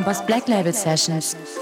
Compass Black Label Sessions.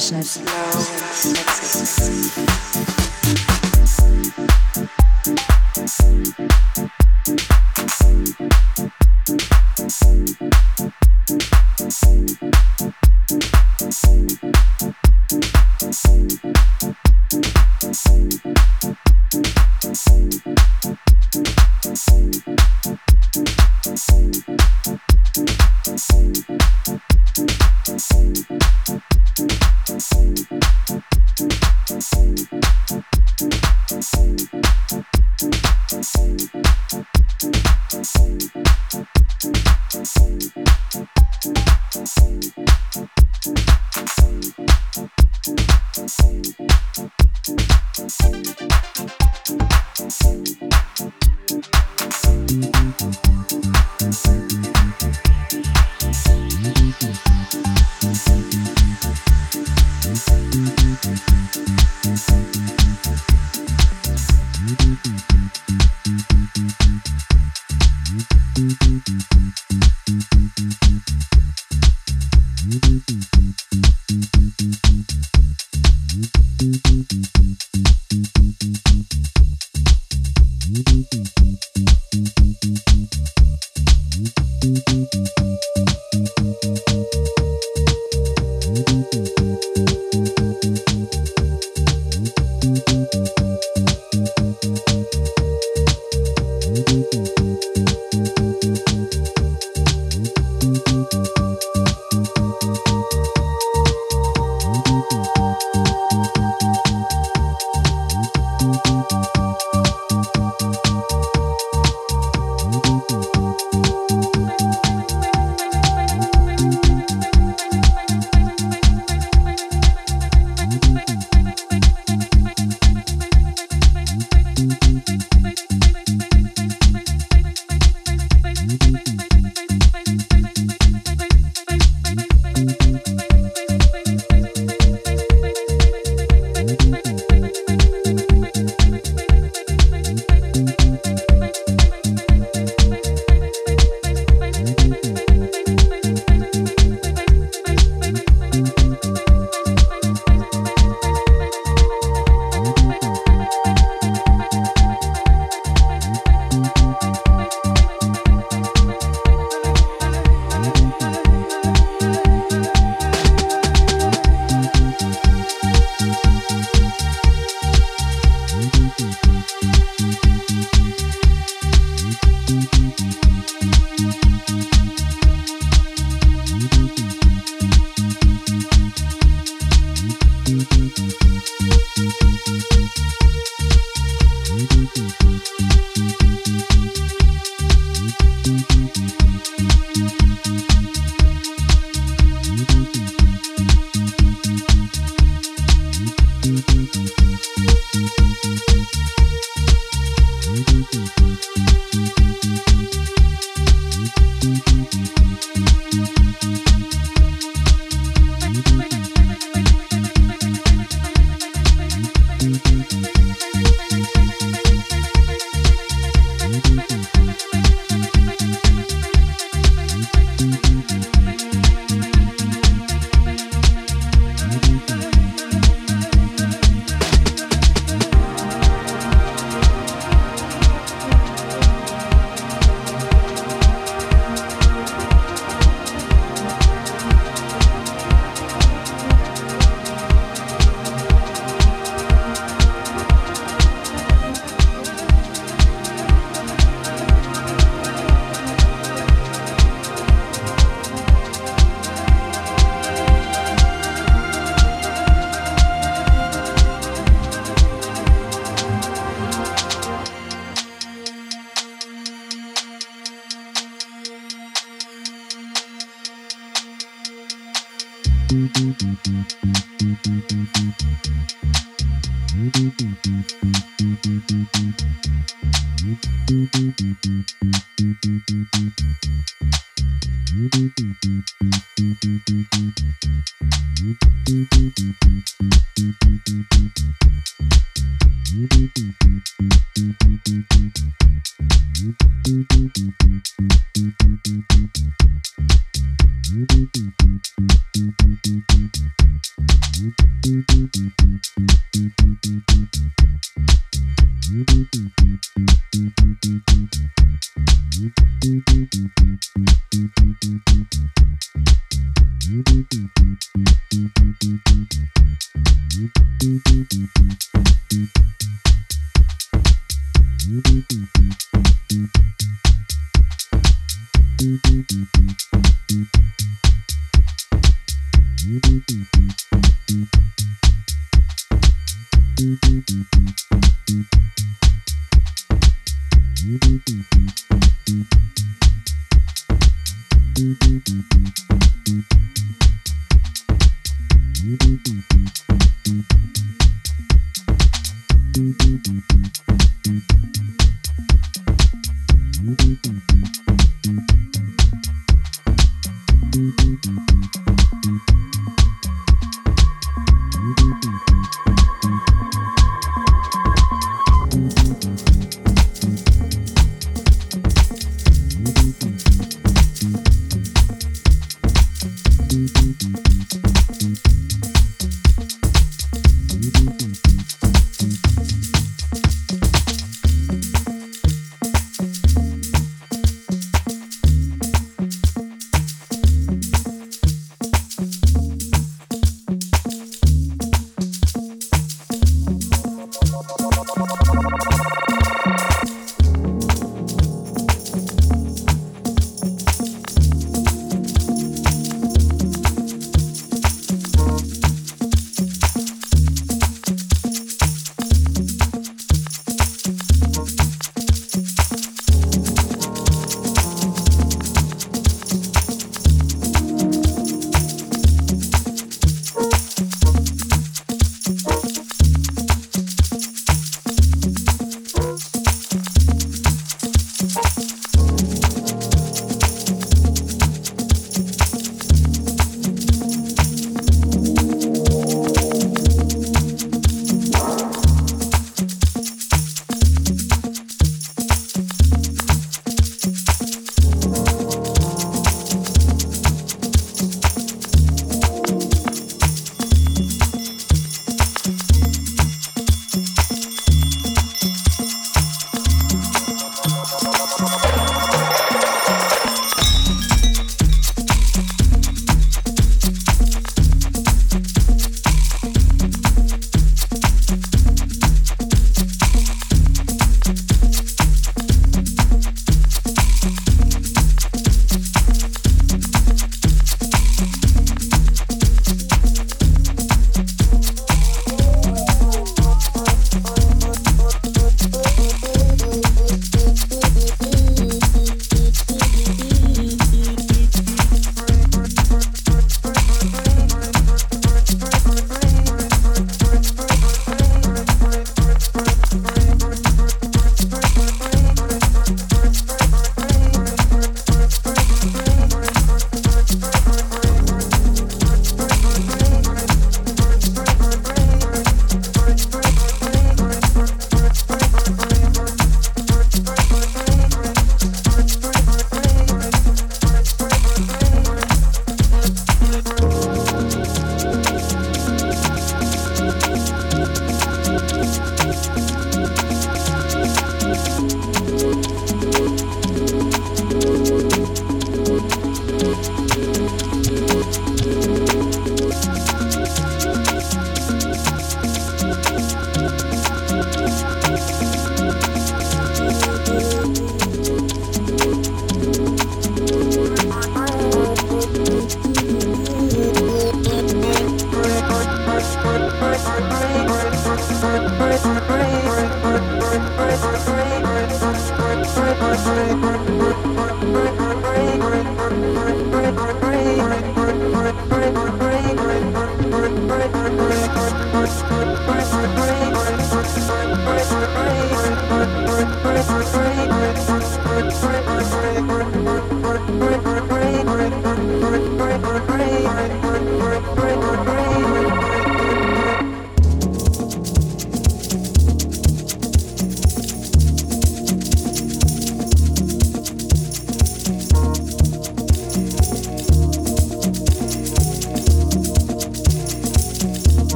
Sessions.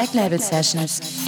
Black Label Sessions.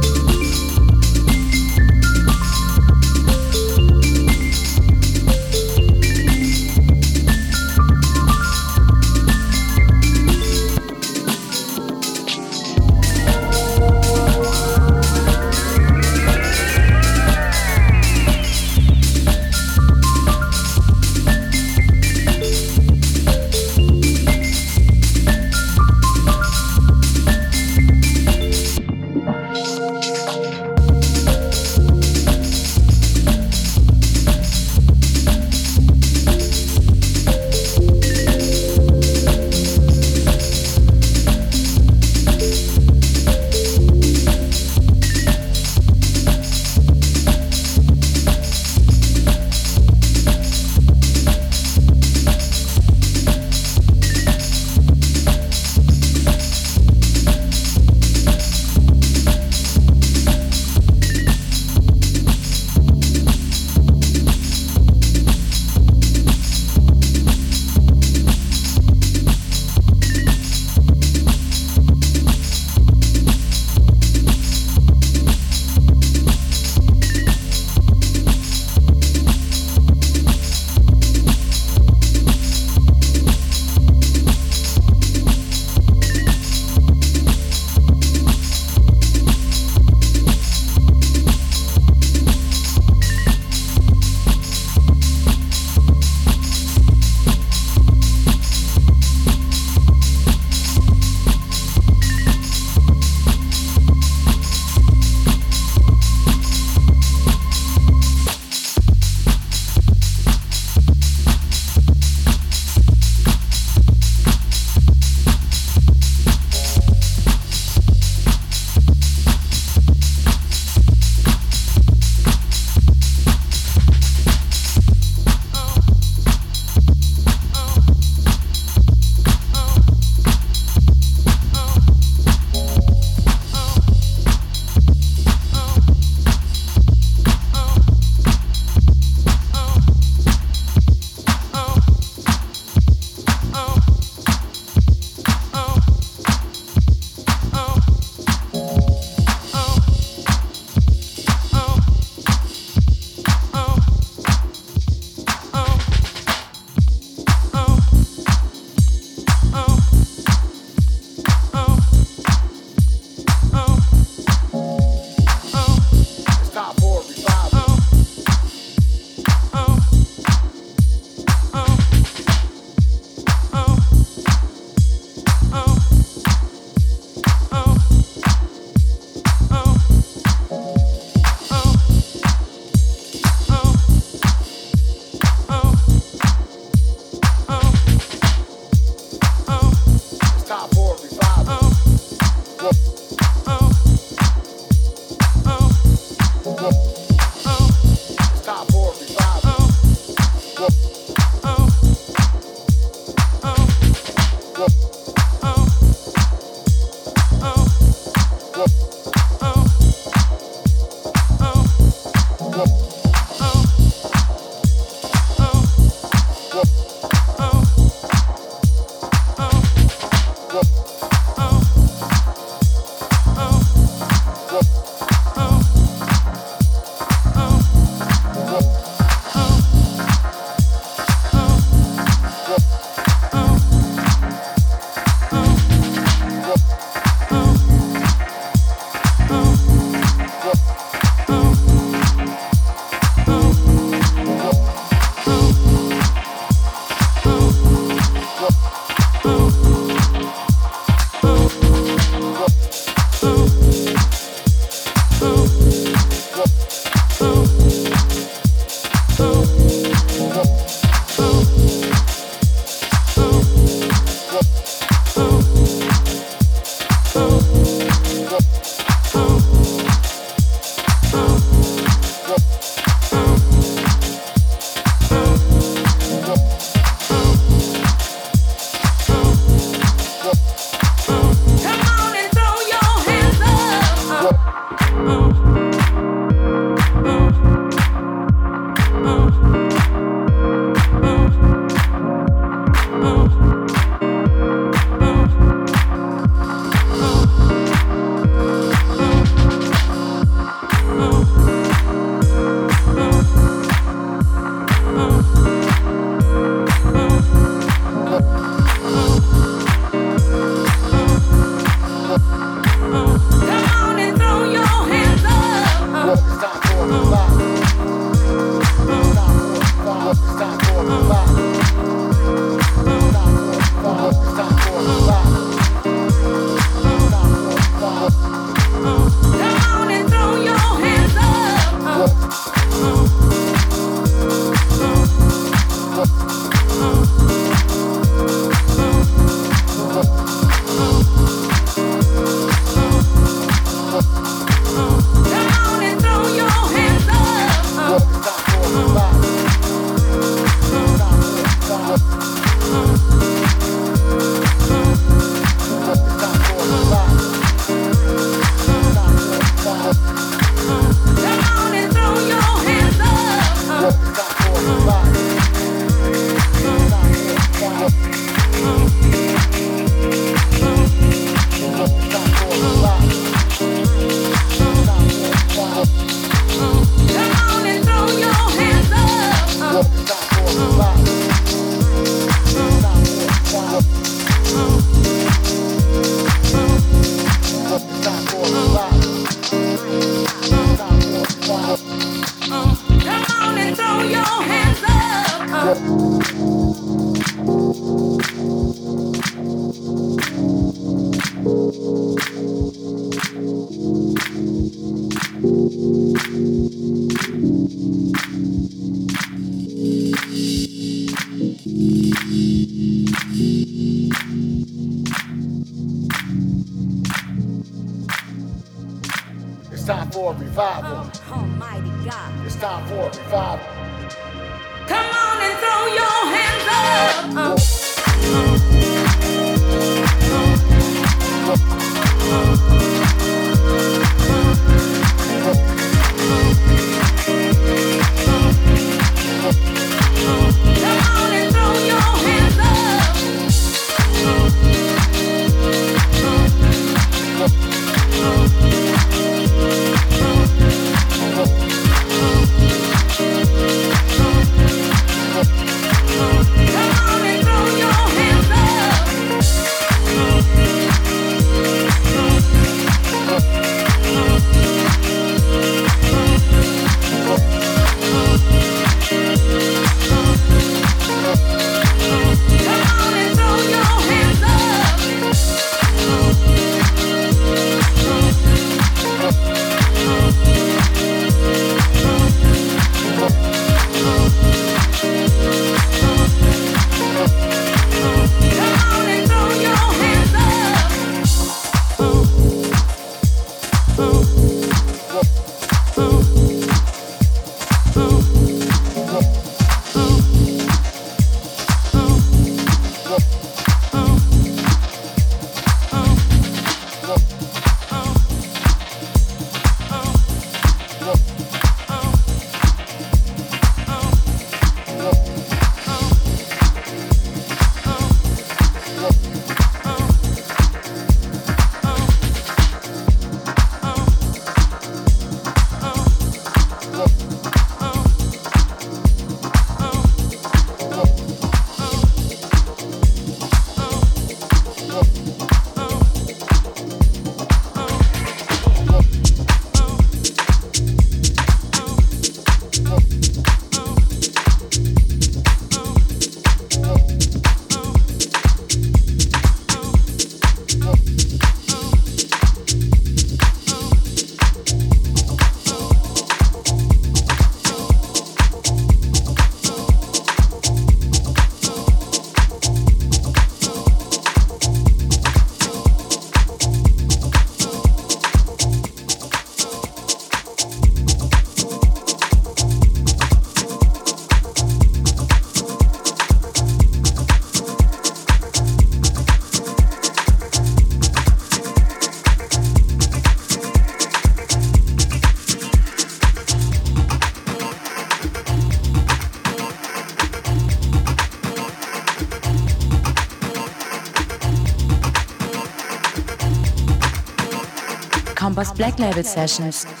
Black Label Sessions.